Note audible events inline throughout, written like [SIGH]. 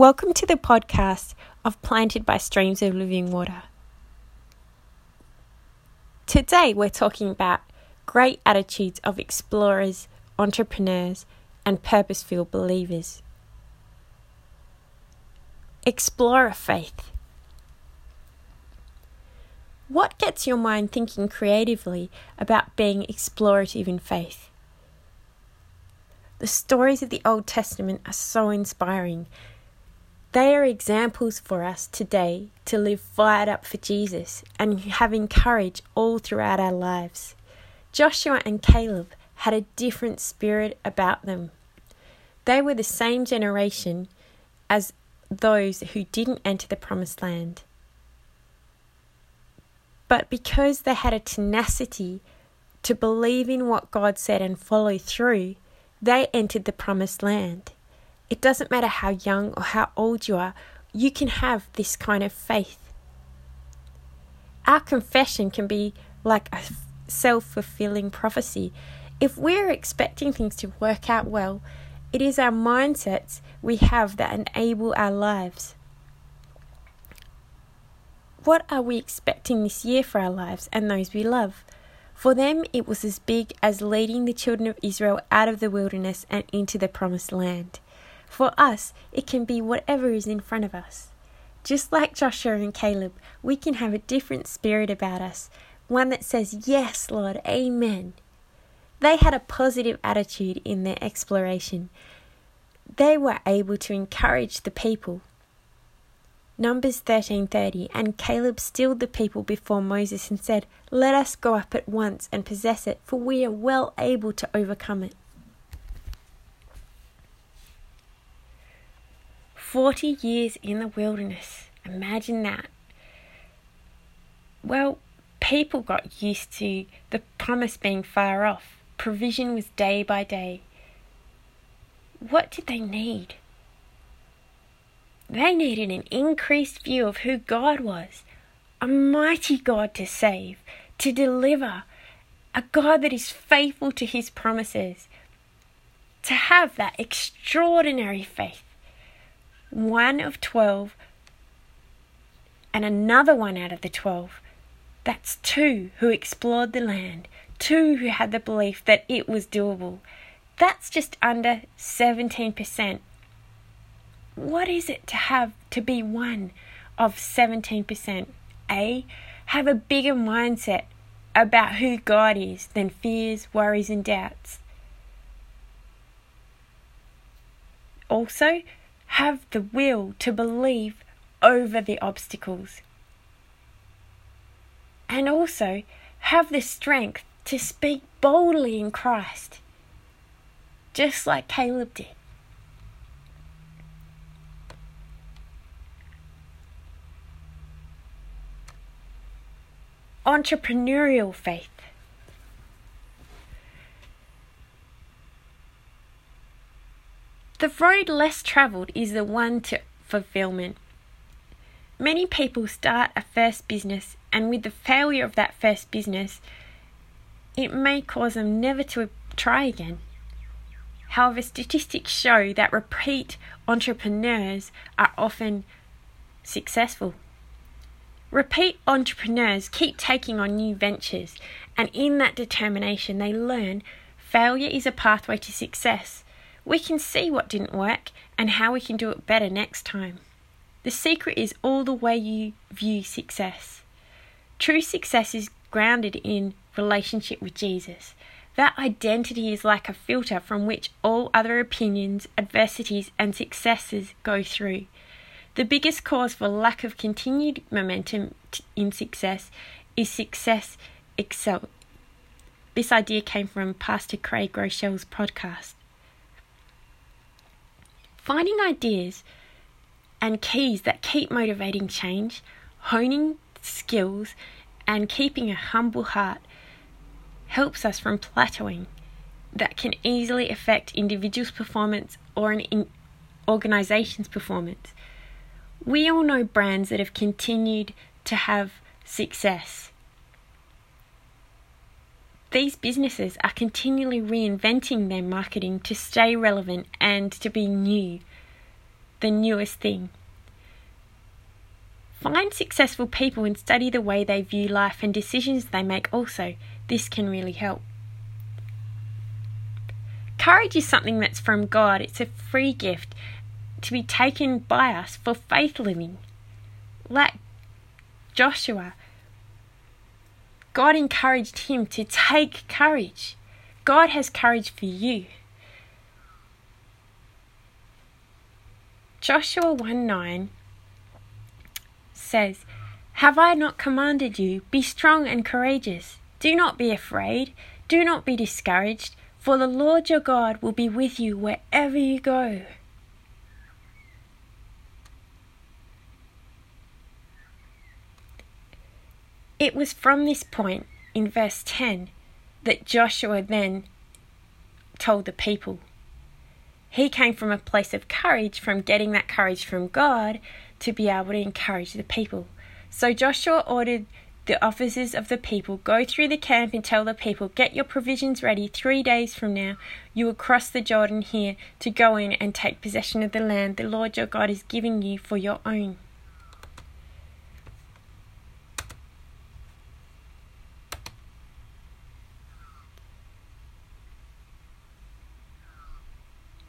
Welcome to the podcast of Planted by Streams of Living Water. Today, we're talking about great attitudes of explorers, entrepreneurs, and purposeful believers. Explorer faith. What gets your mind thinking creatively about being explorative in faith? The stories of the Old Testament are so inspiring. They are examples for us today to live fired up for Jesus and having courage all throughout our lives. Joshua and Caleb had a different spirit about them. They were the same generation as those who didn't enter the promised land. But because they had a tenacity to believe in what God said and follow through, they entered the promised land. It doesn't matter how young or how old you are, you can have this kind of faith. Our confession can be like a self fulfilling prophecy. If we're expecting things to work out well, it is our mindsets we have that enable our lives. What are we expecting this year for our lives and those we love? For them, it was as big as leading the children of Israel out of the wilderness and into the promised land. For us, it can be whatever is in front of us. Just like Joshua and Caleb, we can have a different spirit about us, one that says, Yes, Lord, Amen. They had a positive attitude in their exploration. They were able to encourage the people Numbers 13:30 And Caleb stilled the people before Moses and said, "Let us go up at once and possess it, for we are well able to overcome it." 40 years in the wilderness. Imagine that. Well, people got used to the promise being far off. Provision was day by day. What did they need? They needed an increased view of who God was a mighty God to save, to deliver, a God that is faithful to his promises, to have that extraordinary faith. One of 12 and another one out of the 12. That's two who explored the land, two who had the belief that it was doable. That's just under 17% what is it to have to be one of 17%? A, have a bigger mindset about who God is than fears, worries, and doubts. Also, have the will to believe over the obstacles. And also, have the strength to speak boldly in Christ, just like Caleb did. entrepreneurial faith. The road less travelled is the one to fulfillment. Many people start a first business, and with the failure of that first business, it may cause them never to try again. However, statistics show that repeat entrepreneurs are often successful. Repeat entrepreneurs keep taking on new ventures, and in that determination, they learn failure is a pathway to success. We can see what didn't work and how we can do it better next time. The secret is all the way you view success. True success is grounded in relationship with Jesus. That identity is like a filter from which all other opinions, adversities, and successes go through. The biggest cause for lack of continued momentum in success is success excel. This idea came from Pastor Craig Groeschel's podcast. Finding ideas and keys that keep motivating change, honing skills, and keeping a humble heart helps us from plateauing that can easily affect individuals' performance or an organization's performance. We all know brands that have continued to have success. These businesses are continually reinventing their marketing to stay relevant and to be new. the newest thing. Find successful people and study the way they view life and decisions they make also. This can really help. Courage is something that's from God, it's a free gift to be taken by us for faith living. Like Joshua, God encouraged him to take courage. God has courage for you. Joshua 1 9 says, Have I not commanded you? Be strong and courageous. Do not be afraid. Do not be discouraged, for the Lord your God will be with you wherever you go. It was from this point in verse 10 that Joshua then told the people. He came from a place of courage, from getting that courage from God to be able to encourage the people. So Joshua ordered the officers of the people go through the camp and tell the people, Get your provisions ready. Three days from now, you will cross the Jordan here to go in and take possession of the land the Lord your God is giving you for your own.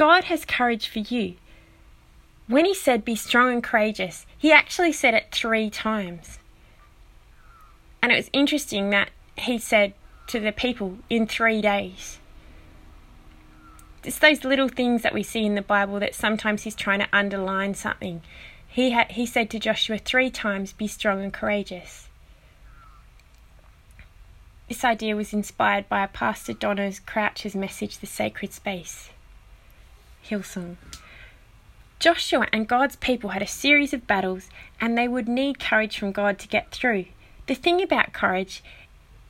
God has courage for you. When he said, Be strong and courageous, he actually said it three times. And it was interesting that he said to the people, In three days. It's those little things that we see in the Bible that sometimes he's trying to underline something. He, had, he said to Joshua three times, Be strong and courageous. This idea was inspired by a Pastor Donna Crouch's message, The Sacred Space. Hillsong. Joshua and God's people had a series of battles, and they would need courage from God to get through. The thing about courage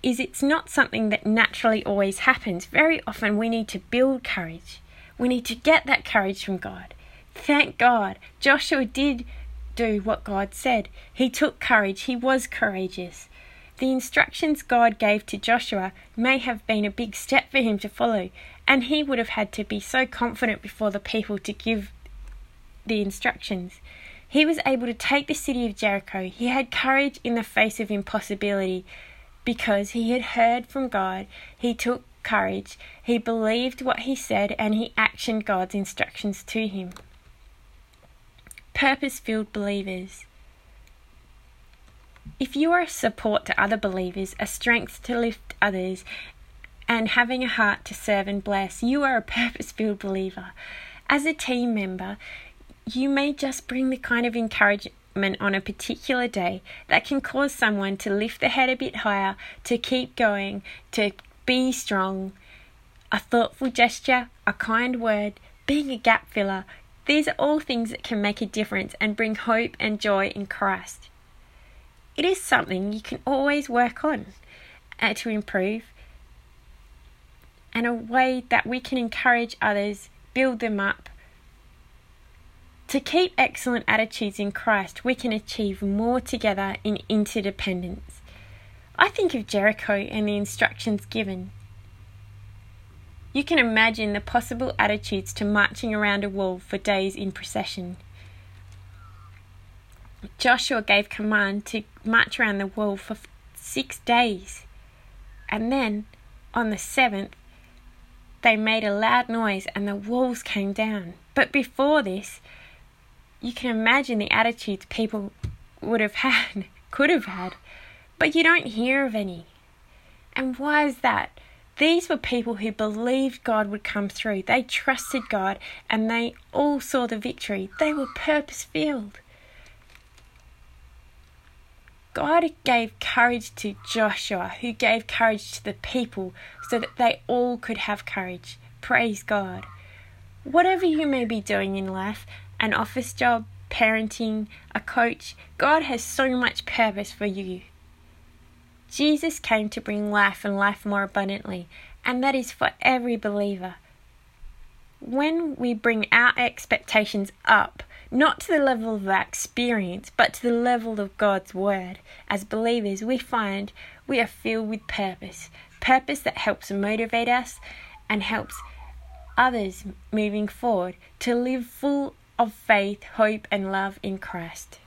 is it's not something that naturally always happens. Very often we need to build courage. We need to get that courage from God. Thank God, Joshua did do what God said. He took courage, he was courageous. The instructions God gave to Joshua may have been a big step for him to follow, and he would have had to be so confident before the people to give the instructions. He was able to take the city of Jericho. He had courage in the face of impossibility because he had heard from God. He took courage. He believed what he said and he actioned God's instructions to him. Purpose filled believers. If you are a support to other believers, a strength to lift others, and having a heart to serve and bless, you are a [LAUGHS] purpose filled believer. As a team member, you may just bring the kind of encouragement on a particular day that can cause someone to lift their head a bit higher, to keep going, to be strong. A thoughtful gesture, a kind word, being a gap filler, these are all things that can make a difference and bring hope and joy in Christ. It is something you can always work on uh, to improve, and a way that we can encourage others, build them up, to keep excellent attitudes in Christ, we can achieve more together in interdependence. I think of Jericho and the instructions given. You can imagine the possible attitudes to marching around a wall for days in procession. Joshua gave command to march around the wall for six days, and then on the seventh, they made a loud noise and the walls came down. But before this, you can imagine the attitudes people would have [LAUGHS] had, could have had, but you don't hear of any. And why is that? These were people who believed God would come through. They trusted God and they all saw the victory. They were purpose filled. God gave courage to Joshua, who gave courage to the people so that they all could have courage. Praise God. Whatever you may be doing in life, an office job, parenting, a coach, God has so much purpose for you. Jesus came to bring life and life more abundantly, and that is for every believer. When we bring our expectations up, not to the level of our experience, but to the level of God's Word, as believers, we find we are filled with purpose. Purpose that helps motivate us and helps others moving forward to live full of faith, hope, and love in Christ.